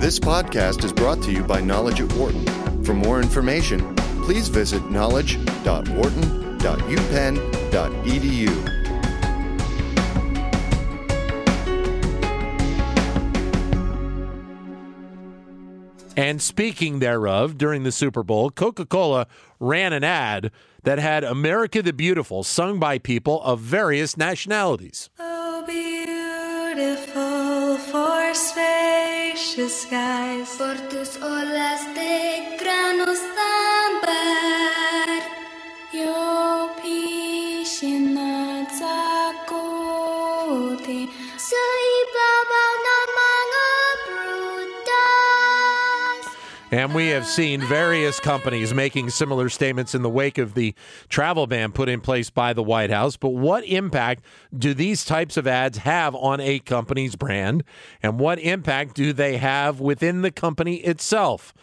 This podcast is brought to you by Knowledge at Wharton. For more information, please visit knowledge.wharton.upenn.edu. And speaking thereof, during the Super Bowl, Coca Cola ran an ad that had America the Beautiful sung by people of various nationalities. Oh, beautiful for spacious skies. Por tus olas de granos ámbar. Yo piscina zakote. And we have seen various companies making similar statements in the wake of the travel ban put in place by the White House. But what impact do these types of ads have on a company's brand? And what impact do they have within the company itself?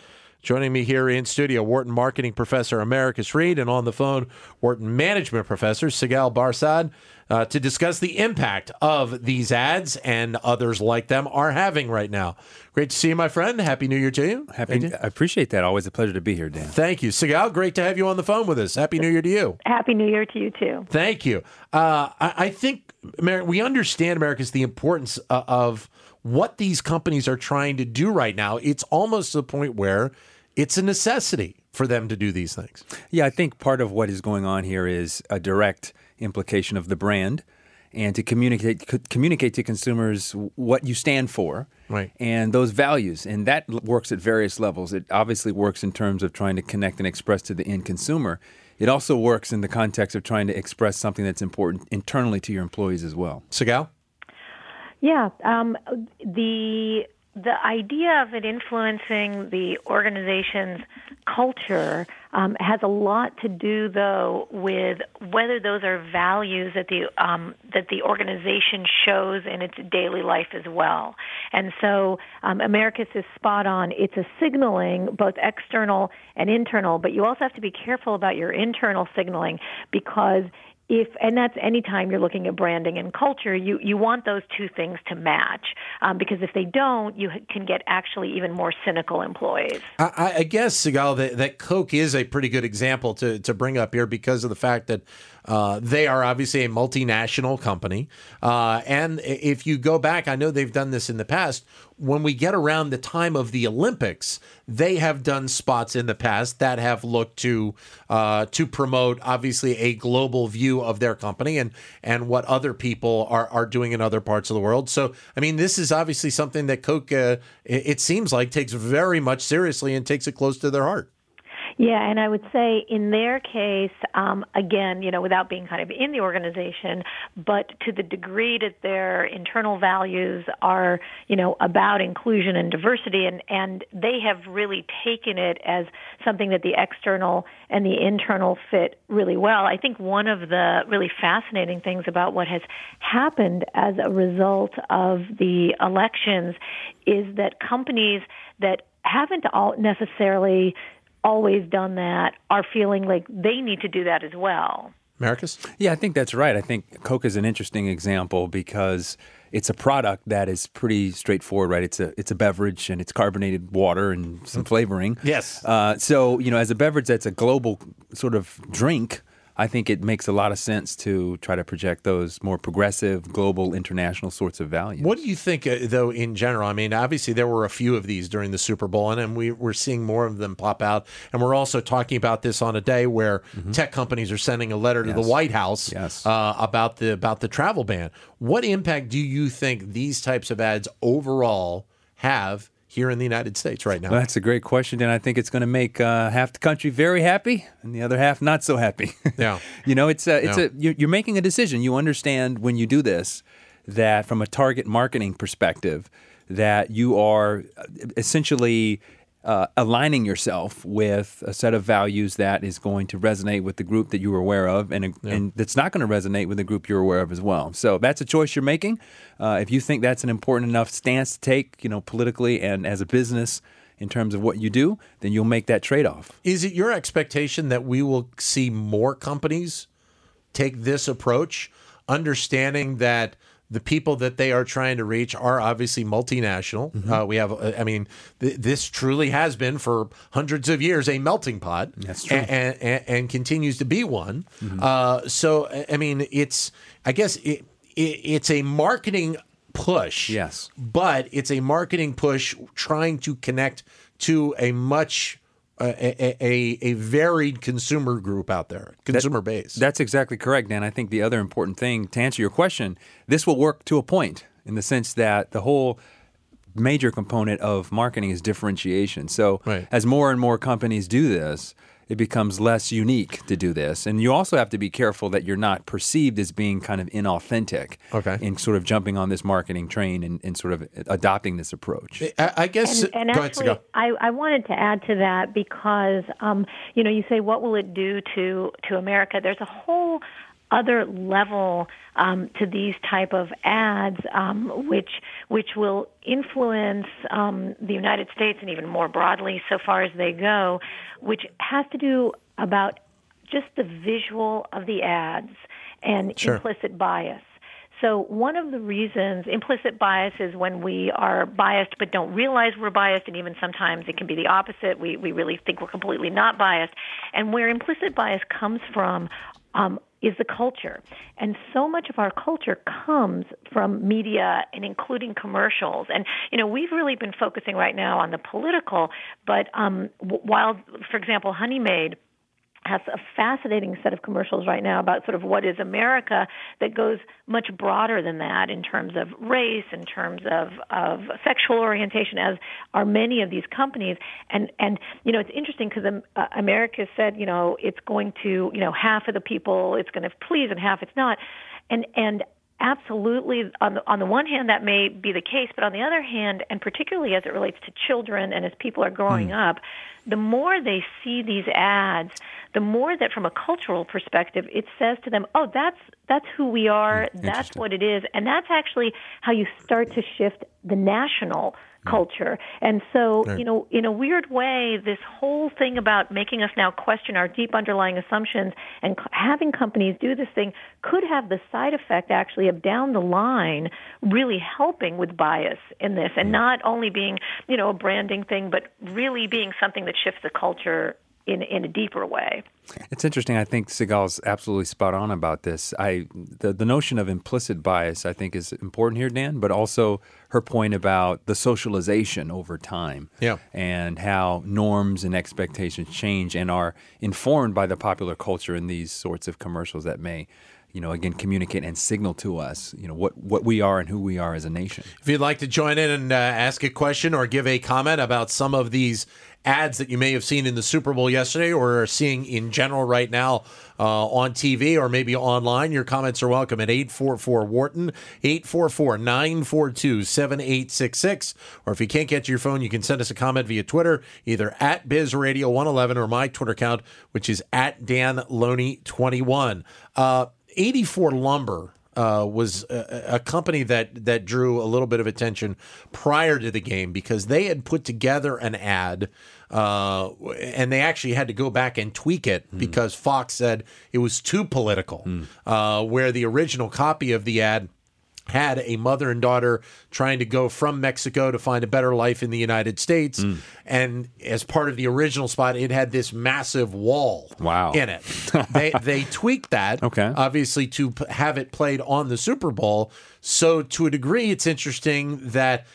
Joining me here in studio, Wharton Marketing Professor Americus Reed, and on the phone, Wharton Management Professor Sigal Barsade, uh, to discuss the impact of these ads and others like them are having right now. Great to see you, my friend. Happy New Year to you. Happy. I appreciate that. Always a pleasure to be here, Dan. Thank you. Sigal, great to have you on the phone with us. Happy New Year to you. Happy New Year to you too. Thank you. Uh, I, I think Amer- we understand, Americus the importance uh, of what these companies are trying to do right now. It's almost to the point where it's a necessity for them to do these things. Yeah, I think part of what is going on here is a direct implication of the brand, and to communicate co- communicate to consumers what you stand for, Right. and those values, and that works at various levels. It obviously works in terms of trying to connect and express to the end consumer. It also works in the context of trying to express something that's important internally to your employees as well. Sigal? Yeah, um, the the idea of it influencing the organization's culture um, has a lot to do, though, with whether those are values that the um, that the organization shows in its daily life as well. And so, um, Americus is spot on. It's a signaling, both external and internal, but you also have to be careful about your internal signaling because if and that's anytime you're looking at branding and culture you you want those two things to match. Um, because if they don't you can get actually even more cynical employees. I- I, guess, Sigal, that, that Coke is a pretty good example to, to bring up here because of the fact that uh, they are obviously a multinational company. Uh, and if you go back, I know they've done this in the past. When we get around the time of the Olympics, they have done spots in the past that have looked to uh, to promote obviously a global view of their company and and what other people are are doing in other parts of the world. So, I mean, this is obviously something that Coke, uh, it, it seems like, takes very much seriously and takes it close to their heart. Yeah, and I would say in their case, um, again, you know, without being kind of in the organization, but to the degree that their internal values are, you know, about inclusion and diversity, and and they have really taken it as something that the external and the internal fit really well. I think one of the really fascinating things about what has happened as a result of the elections is that companies that haven't all necessarily always done that are feeling like they need to do that as well. Marcus? Yeah, I think that's right. I think Coke is an interesting example because it's a product that is pretty straightforward, right? It's a it's a beverage and it's carbonated water and some flavoring. Yes. Uh, so you know, as a beverage that's a global sort of drink, I think it makes a lot of sense to try to project those more progressive, global, international sorts of values. What do you think, uh, though, in general? I mean, obviously, there were a few of these during the Super Bowl, and, and we, we're seeing more of them pop out. And we're also talking about this on a day where tech companies are sending a letter to the Mm-hmm. White House Yes. uh, about the about the travel ban. What impact do you think these types of ads overall have here in the United States right now? Well, that's a great question, and I think it's going to make uh, half the country very happy and the other half not so happy. Yeah. you know, it's a, it's Yeah. a you're, you're making a decision. You understand when you do this that from a target marketing perspective, that you are uh, essentially uh, aligning yourself with a set of values that is going to resonate with the group that you are aware of, and and that's not going to resonate with the group you're aware of as well. So that's a choice you're making. Uh, if you think that's an important enough stance to take, you know, politically and as a business in terms of what you do, then you'll make that trade off. Is it your expectation that we will see more companies take this approach, understanding that the people that they are trying to reach are obviously multinational. Mm-hmm. Uh, we have, uh, I mean, th- this truly has been for hundreds of years a melting pot. That's true. Mm-hmm. And, and, and continues to be one. Uh, so, I- mean, it's, I guess it, it, it's a marketing push. Yes. But it's a marketing push trying to connect to a much, a, a, a varied consumer group out there, consumer base. That's exactly correct, Dan. I think the other important thing to answer your question, this will work to a point in the sense that the whole major component of marketing is differentiation. So Right. as more and more companies do this, it becomes less unique to do this. And you also have to be careful that you're not perceived as being kind of inauthentic Okay. in sort of jumping on this marketing train and, and sort of adopting this approach. I, I guess. And, and go ahead, actually, Sigal. I, I wanted to add to that because, um, you know, you say, what will it do to, to America? There's a whole other level um, to these type of ads, um, which which will influence um, the United States and even more broadly, so far as they go, which has to do about just the visual of the ads and Sure. implicit bias. So one of the reasons implicit bias is when we are biased but don't realize we're biased, and even sometimes it can be the opposite. We we really think we're completely not biased, and where implicit bias comes from. Um, is the culture. And so much of our culture comes from media and including commercials. And, you know, we've really been focusing right now on the political, but um, while, for example, Honey Maid has a fascinating set of commercials right now about sort of what is America that goes much broader than that in terms of race, in terms of, of sexual orientation, as are many of these companies. And and you know it's interesting because um, uh, Americus said you know it's going to you know half of the people it's going to please and half it's not, and and absolutely on the on the one hand that may be the case but on the other hand and particularly as it relates to children and as people are growing up the more they see these ads the more that from a cultural perspective it says to them oh that's that's who we are hmm, that's what it is. And that's actually how you start to shift the national hmm. culture. And so you know in a weird way this whole thing about making us now question our deep underlying assumptions and c- having companies do this thing could have the side effect actually of down the line really helping with bias in this and hmm. not only being you know a branding thing but really being something that shifts the culture in in a deeper way It's interesting. I think Sigal's absolutely spot on about this. I the, the notion of implicit bias I think is important here, Dan, but also her point about the socialization over time. Yeah. And how norms and expectations change and are informed by the popular culture in these sorts of commercials that may, you know, again communicate and signal to us, you know, what, what we are and who we are as a nation. If you'd like to join in and uh, ask a question or give a comment about some of these ads that you may have seen in the Super Bowl yesterday or are seeing in general right now uh, on TV or maybe online, your comments are welcome at 844 Wharton, 844 942 7866. Or if you can't get to your phone, you can send us a comment via Twitter, either at BizRadio111 or my Twitter account, which is at Dan Loney21. Uh, 84 Lumber uh, was a, a company that that drew a little bit of attention prior to the game because they had put together an ad, uh, and they actually had to go back and tweak it because Fox said it was too political. Uh, where the original copy of the ad had a mother and daughter trying to go from Mexico to find a better life in the United States. Mm. And as part of the original spot, it had this massive wall Wow. in it. they, they tweaked that, Okay. obviously, to p- have it played on the Super Bowl. So, to a degree, it's interesting that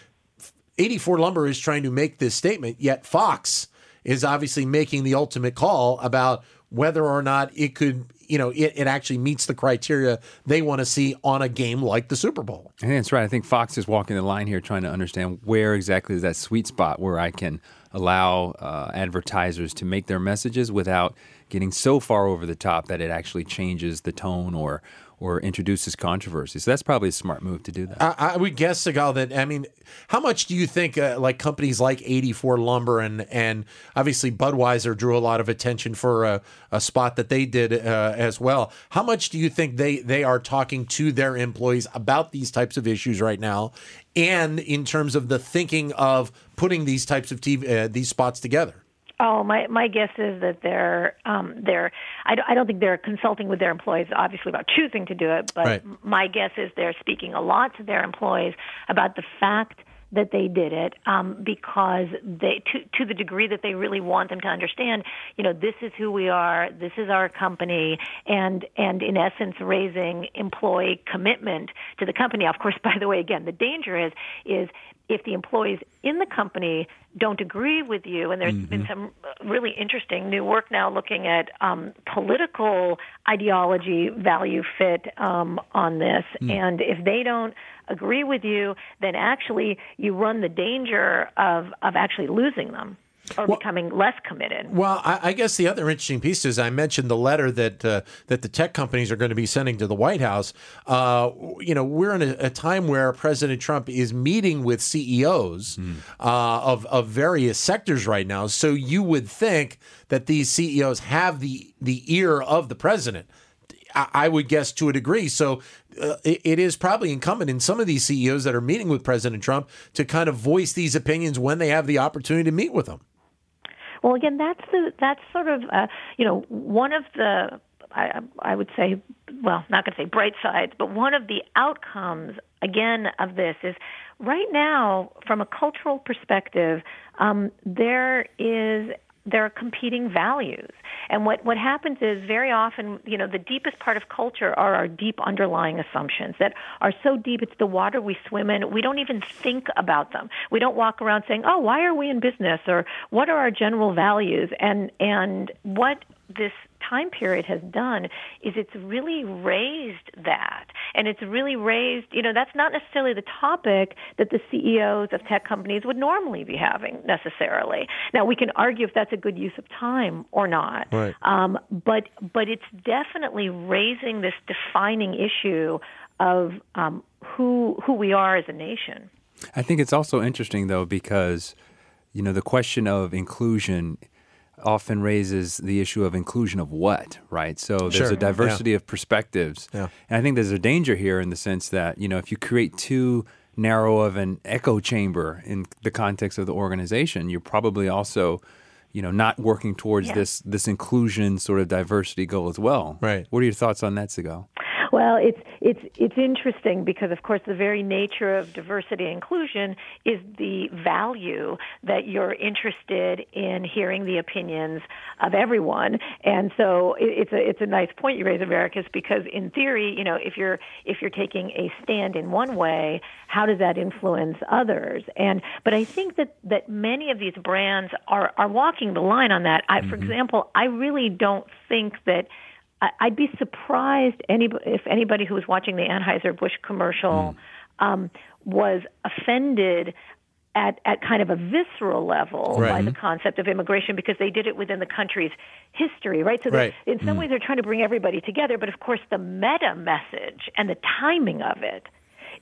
84 Lumber is trying to make this statement, yet Fox is obviously making the ultimate call about whether or not it could, you know, it, it actually meets the criteria they want to see on a game like the Super Bowl. I think that's right. I think Fox is walking the line here, trying to understand where exactly is that sweet spot where I can allow uh, advertisers to make their messages without getting so far over the top that it actually changes the tone or or introduces controversy. So that's probably a smart move to do that. I, I would guess, Sigal, that I mean, how much do you think uh, like companies like 84 Lumber and and obviously Budweiser drew a lot of attention for a, a spot that they did uh, as well? How much do you think they they are talking to their employees about these types of issues right now, and in terms of the thinking of putting these types of TV uh, these spots together? Oh, my my guess is that they're um, they're. I don't, I don't think they're consulting with their employees, obviously, about choosing to do it. But Right. my guess is they're speaking a lot to their employees about the fact that they did it um, because they to to the degree that they really want them to understand. You know, this is who we are. This is our company, and and in essence, raising employee commitment to the company. Of course, by the way, again, the danger is is if the employees in the company don't agree with you, and there's been some really interesting new work now looking at um, political ideology value fit um, on this, and if they don't agree with you, then actually you run the danger of of actually losing them or becoming less committed. Well, I, I guess the other interesting piece is I mentioned the letter that uh, that the tech companies are going to be sending to the White House. Uh, you know, we're in a, a time where President Trump is meeting with CEOs uh, of of various sectors right now. So you would think that these CEOs have the the ear of the president. I I would guess to a degree. So uh, it, it is probably incumbent in some of these CEOs that are meeting with President Trump to kind of voice these opinions when they have the opportunity to meet with him. Well, again, that's the that's sort of uh, you know one of the I, I would say well not going to say bright sides, but one of the outcomes again of this is right now from a cultural perspective um, there is there are competing values. And what, what happens is very often, you know, the deepest part of culture are our deep underlying assumptions that are so deep it's the water we swim in. We don't even think about them. We don't walk around saying, "Oh, why are we in business?" or "What are our general values?" And and what this time period has done is it's really raised that. And it's really raised, you know, that's not necessarily the topic that the CEOs of tech companies would normally be having necessarily. Now, we can argue if that's a good use of time or not. Right. Um, but but it's definitely raising this defining issue of um, who who we are as a nation. I think it's also interesting though because you know the question of inclusion often raises the issue of inclusion of what, right? So there's Sure, a diversity of perspectives. Yeah. And I think there's a danger here in the sense that, you know, if you create too narrow of an echo chamber in the context of the organization, you're probably also you know, not working towards Yeah. this this inclusion sort of diversity goal as well. Right. What are your thoughts on that, Sigal? Well, it's it's it's interesting because, of course, the very nature of diversity and inclusion is the value that you're interested in hearing the opinions of everyone, and so it, it's a it's a nice point you raise, Americus, because in theory, you know, if you're if you're taking a stand in one way, how does that influence others? And but I think that that many of these brands are are walking the line on that. I, for mm-hmm. example, I really don't think that. I'd be surprised any, if anybody who was watching the Anheuser-Busch commercial um, was offended at, at kind of a visceral level Right. by the concept of immigration because they did it within the country's history, right? So Right. in some ways they're trying to bring everybody together, but of course the meta message and the timing of it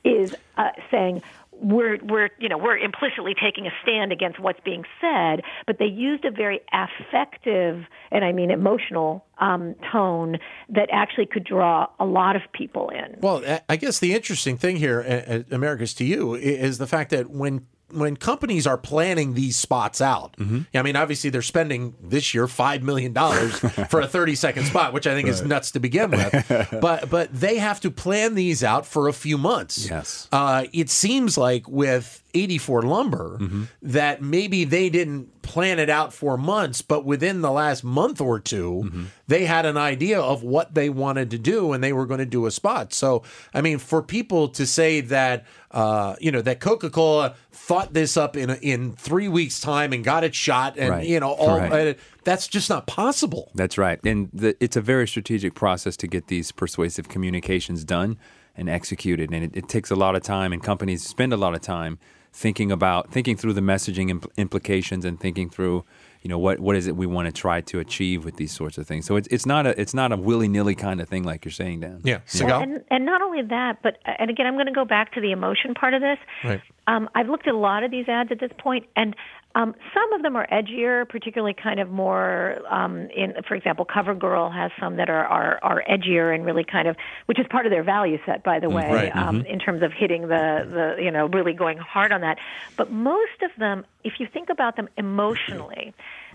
is uh, saying we're we're you know we're implicitly taking a stand against what's being said, but they used a very affective and I mean emotional um, tone that actually could draw a lot of people in. Well, I- guess the interesting thing here, Americus to you, is the fact that when when companies are planning these spots out, I mean, obviously they're spending this year five million dollars for a thirty second spot, which I think is nuts to begin with. but but they have to plan these out for a few months. Yes. Uh, it seems like with 84 Lumber that maybe they didn't plan it out for months, but within the last month or 2 they had an idea of what they wanted to do and they were going to do a spot. So, I mean, for people to say that, uh, you know, that Coca Cola thought this up in, in three weeks' time and got it shot and, Right. you know, all Right. uh, that's just not possible. That's right. And the, it's a very strategic process to get these persuasive communications done and executed. And it, it takes a lot of time, and companies spend a lot of time thinking about, thinking through the messaging impl- implications and thinking through, you know, what, what is it we want to try to achieve with these sorts of things. So it's, it's not a it's not a willy nilly kind of thing like you're saying, Dan. Yeah. Well, and, and not only that, but and again, I'm going to go back to the emotion part of this. Right. Um, I've looked at a lot of these ads at this point, and um, some of them are edgier, particularly kind of more um, in, for example, CoverGirl has some that are, are are edgier and really kind of, which is part of their value set, by the way, right, um, in terms of hitting the the you know really going hard on that. But most of them, if you think about them emotionally,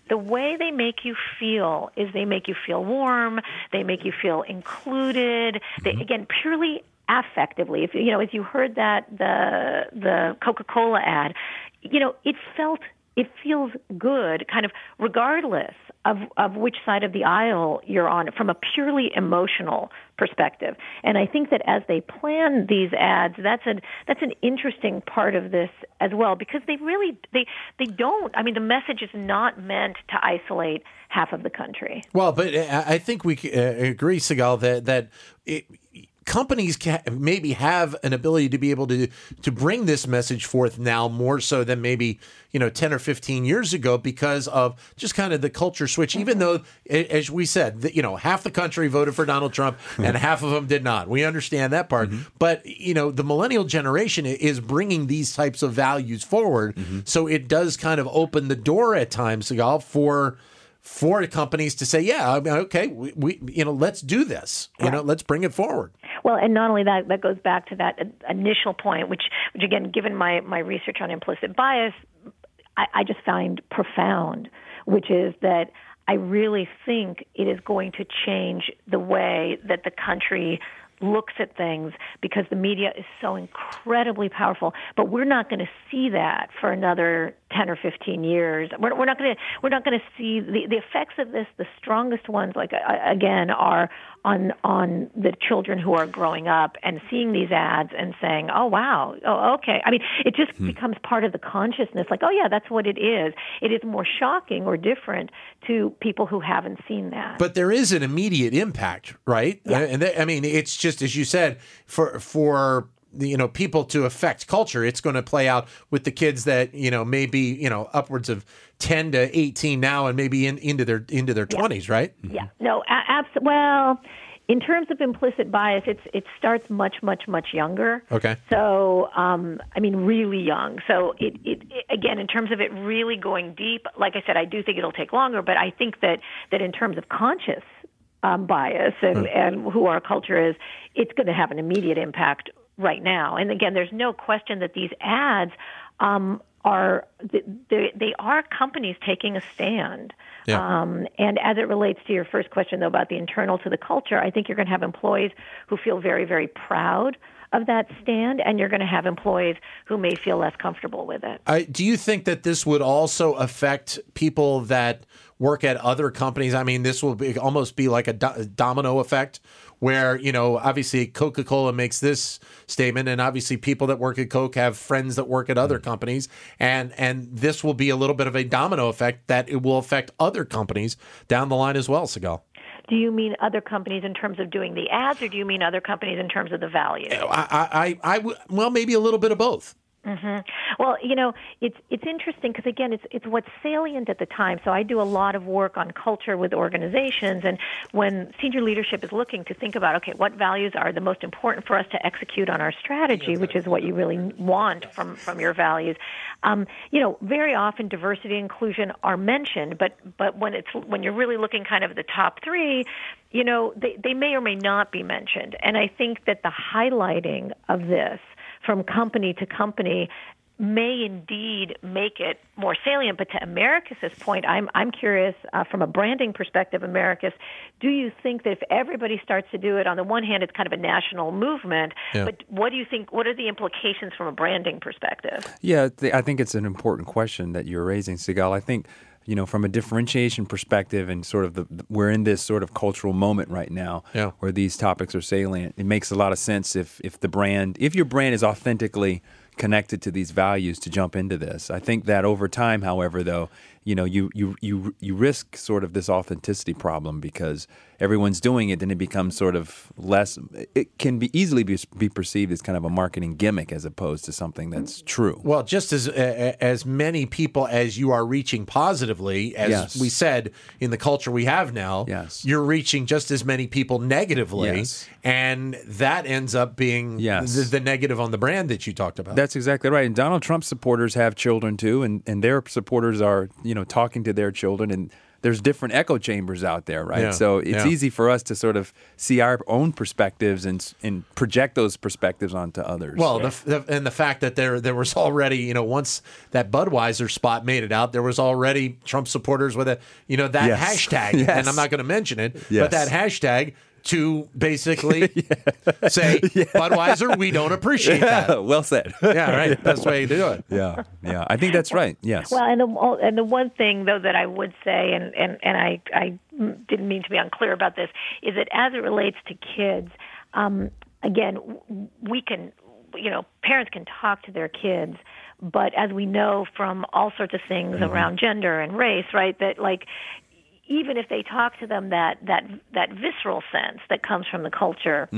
the way they make you feel is they make you feel warm, they make you feel included. They again purely affectively. If you know, as you heard that the the Coca-Cola ad, you know, it felt it feels good kind of regardless of, of which side of the aisle you're on from a purely emotional perspective. And I think that as they plan these ads, that's an that's an interesting part of this as well because they really they they don't. I mean, the message is not meant to isolate half of the country. Well, but I think we uh, agree, Sigal, that that it, companies can maybe have an ability to be able to to bring this message forth now more so than maybe you know 10 or 15 years ago because of just kind of the culture switch even though as we said that you know half the country voted for Donald Trump and half of them did not. We understand that part. Mm-hmm. But you know the millennial generation is bringing these types of values forward. Mm-hmm. So it does kind of open the door at times Sigal for for companies to say, yeah, I mean, okay, we, we you know, let's do this. You know, let's bring it forward. Well, and not only that, that goes back to that initial point, which, which again, given my, my research on implicit bias, I, I just find profound, which is that I really think it is going to change the way that the country looks at things because the media is so incredibly powerful. But we're not going to see that for another 10 or 15 years. We're, we're not going to we're not going to see the, the effects of this. The strongest ones, like uh, again, are on on the children who are growing up and seeing these ads and saying, "Oh wow, oh okay." I mean, it just becomes part of the consciousness. Like, "Oh yeah, that's what it is." It is more shocking or different to people who haven't seen that. But there is an immediate impact, right? Uh, And th- I mean, it's just as you said for for you know people to affect culture. It's going to play out with the kids that you know maybe you know upwards of ten to eighteen now, and maybe in, into their into their twenties, right? Yeah. No. Abs- well, in terms of implicit bias, it's it starts much, much, much younger. Okay. So, um, I mean, really young. So, it, it, it again, in terms of it really going deep, like I said, I do think it'll take longer. But I think that that in terms of conscious um, bias and, and who our culture is, it's going to have an immediate impact right now. And again, there's no question that these ads um, are they, they are companies taking a stand. Yeah. Um, and as it relates to your first question, though, about the internal to the culture, I think you're going to have employees who feel very, very proud of that stand, and you're going to have employees who may feel less comfortable with it. I, do you think that this would also affect people that work at other companies? I mean, this will be, almost be like a do- domino effect where, you know, obviously Coca Cola makes this statement, and obviously people that work at Coke have friends that work at other mm. companies. And, and this will be a little bit of a domino effect that it will affect other companies down the line as well, Sigal. Do you mean other companies in terms of doing the ads, or do you mean other companies in terms of the value? I, I, I, I w- well, maybe a little bit of both. Well, you know, it's it's interesting because again, it's it's what's salient at the time. So I do a lot of work on culture with organizations, and when senior leadership is looking to think about, okay, what values are the most important for us to execute on our strategy, which is what you really want from from your values. Um, you know, very often diversity and inclusion are mentioned, but but when it's when you're really looking kind of at the top three, you know, they they may or may not be mentioned, and I think that the highlighting of this from company to company may indeed make it more salient. But to Americus's point, I'm I'm curious uh, from a branding perspective, Americus, do you think that if everybody starts to do it, on the one hand, it's kind of a national movement, Yeah. but what do you think? What are the implications from a branding perspective? Yeah, I think it's an important question that you're raising, Sigal. I think, you know, from a differentiation perspective and sort of the, we're in this sort of cultural moment right now Yeah. where these topics are salient. It makes a lot of sense if, if the brand, if your brand is authentically connected to these values to jump into this. I think that over time, however, though, you know, you, you, you, you risk sort of this authenticity problem because everyone's doing it, then it becomes sort of less, it can be easily be, be perceived as kind of a marketing gimmick as opposed to something that's true. Well, just as uh, as many people as you are reaching positively, as Yes. we said in the culture we have now, Yes. you're reaching just as many people negatively, Yes. and that ends up being Yes. the, the negative on the brand that you talked about. That's exactly right. And Donald Trump supporters have children too, and, and their supporters are, you know, talking to their children and there's different echo chambers out there, right? Yeah, So it's yeah. easy for us to sort of see our own perspectives and and project those perspectives onto others. Well, the, the, and the fact that there there was already, you know, once that Budweiser spot made it out, there was already Trump supporters with a, you know, that Yes. hashtag, Yes. and I'm not going to mention it, Yes. but that hashtag to basically say Budweiser, we don't appreciate that. well said. Yeah, right. Best way to do it. yeah, yeah. I think that's right. Yes. Well, and the and the one thing though that I would say, and and and I I didn't mean to be unclear about this, is that as it relates to kids, um, again, we can, you know, parents can talk to their kids, but as we know from all sorts of things around gender and race, right, that like even if they talk to them, that that that visceral sense that comes from the culture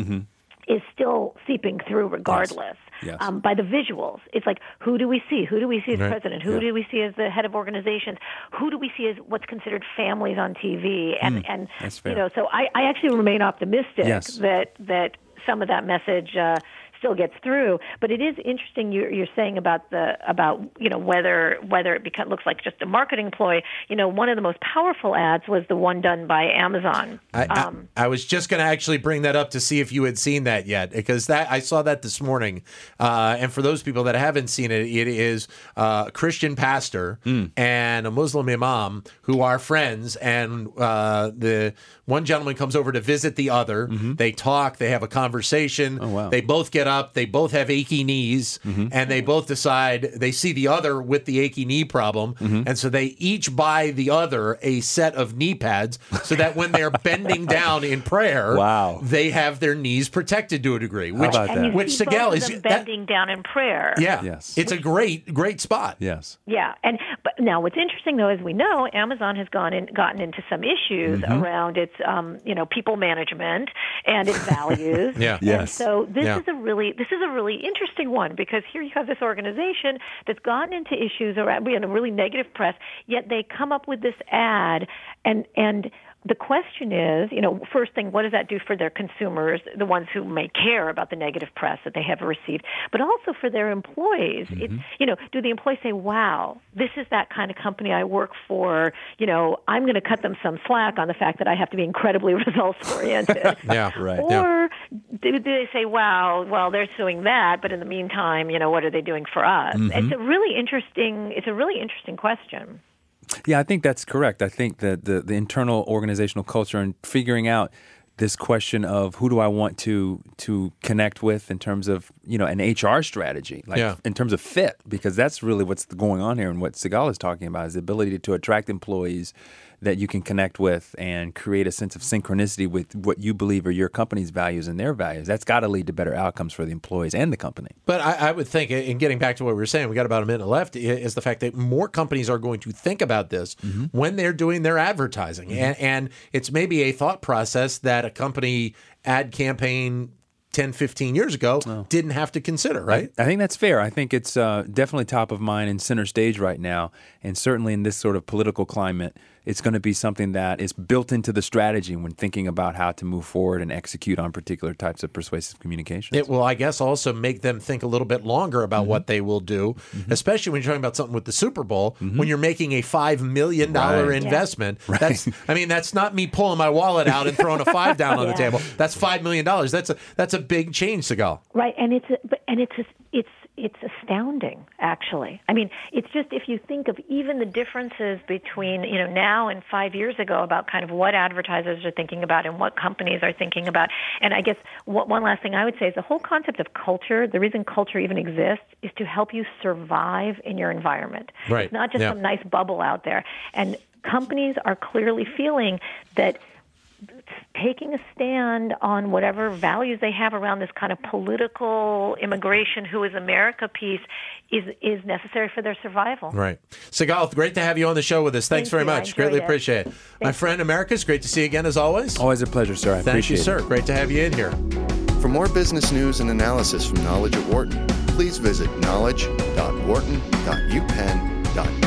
is still seeping through regardless. Yes. Um, by the visuals, it's like who do we see? Who do we see as Right. president? Who do we see as the head of organizations? Who do we see as what's considered families on TV? And and Mm, that's you know, so I, I actually remain optimistic Yes. that that some of that message. Uh, still gets through but it is interesting you're, you're saying about the about you know whether whether it become, looks like just a marketing ploy. You know one of the most powerful ads was the one done by amazon. I, I- I, was just going to actually bring that up to see if you had seen that yet, because that I saw that this morning. Uh, and for those people that haven't seen it, it is uh, a Christian pastor and a Muslim imam who are friends, and uh, the one gentleman comes over to visit the other. Mm-hmm. They talk, they have a conversation. Oh, wow. They both get up, they both have achy knees, mm-hmm. and they both decide they see the other with the achy knee problem, mm-hmm. and so they each buy the other a set of knee pads so that when they're bending down in prayer, Wow. they have their knees protected to a degree. Which, about and you that? which both Sigal of is them that- bending down in prayer yeah, Yes. it's a great, great spot. yes. Yeah, and but now what's interesting though, as we know, Amazon has gone in, gotten into some issues Mm-hmm. around its, um, you know, people management and its values. Yeah. And Yes. so this Yeah. is a really this is a really interesting one because here you have this organization that's gotten into issues around, you a really negative press, yet they come up with this ad and and the question is, you know, first thing, what does that do for their consumers, the ones who may care about the negative press that they have received, but also for their employees? It, mm-hmm. you know, do the employees say, "Wow, this is that kind of company I work for"? You know, I'm going to cut them some slack on the fact that I have to be incredibly results oriented. Yeah, Right. Or do, do they say, "Wow, well, they're doing that, but in the meantime, you know, what are they doing for us?" Mm-hmm. It's a really interesting. It's a really interesting question. Yeah, I think that's correct. I think that the, the internal organizational culture and figuring out this question of who do I want to to connect with in terms of you know an HR strategy, like Yeah. in terms of fit, because that's really what's going on here, and what Sigal is talking about is the ability to attract employees that you can connect with and create a sense of synchronicity with what you believe are your company's values and their values. That's got to lead to better outcomes for the employees and the company. But I, I would think, in getting back to what we were saying, we got about a minute left, is the fact that more companies are going to think about this when they're doing their advertising. And, and it's maybe a thought process that a company ad campaign 10, 15 years ago didn't have to consider, right? I think that's fair. I think it's uh, definitely top of mind and center stage right now. And certainly in this sort of political climate, it's going to be something that is built into the strategy when thinking about how to move forward and execute on particular types of persuasive communication. It will, I guess, also make them think a little bit longer about mm-hmm. what they will do, mm-hmm. especially when you're talking about something with the Super Bowl, mm-hmm. when you're making a $5 million Right. investment. That's, I mean, that's not me pulling my wallet out and throwing a five down on the table. That's $5 million. That's a, that's a big change, Sigal. Right, and it's a, but and it's a, it's it's astounding actually. I mean, it's just if you think of even the differences between, you know, now and 5 years ago about kind of what advertisers are thinking about and what companies are thinking about. And I guess what, one last thing I would say is the whole concept of culture, the reason culture even exists is to help you survive in your environment. Right, It's not just yeah. some nice bubble out there. And companies are clearly feeling that taking a stand on whatever values they have around this kind of political immigration who is America piece is is necessary for their survival. Right. Sigal, great to have you on the show with us. Thanks Thank very you. Much. Greatly it. appreciate it. My friend Americus great to see you again as always. Always a pleasure, sir. I Thank appreciate you, it. sir. Great to have you in here. For more business news and analysis from Knowledge at Wharton, please visit knowledge.wharton.upenn.edu.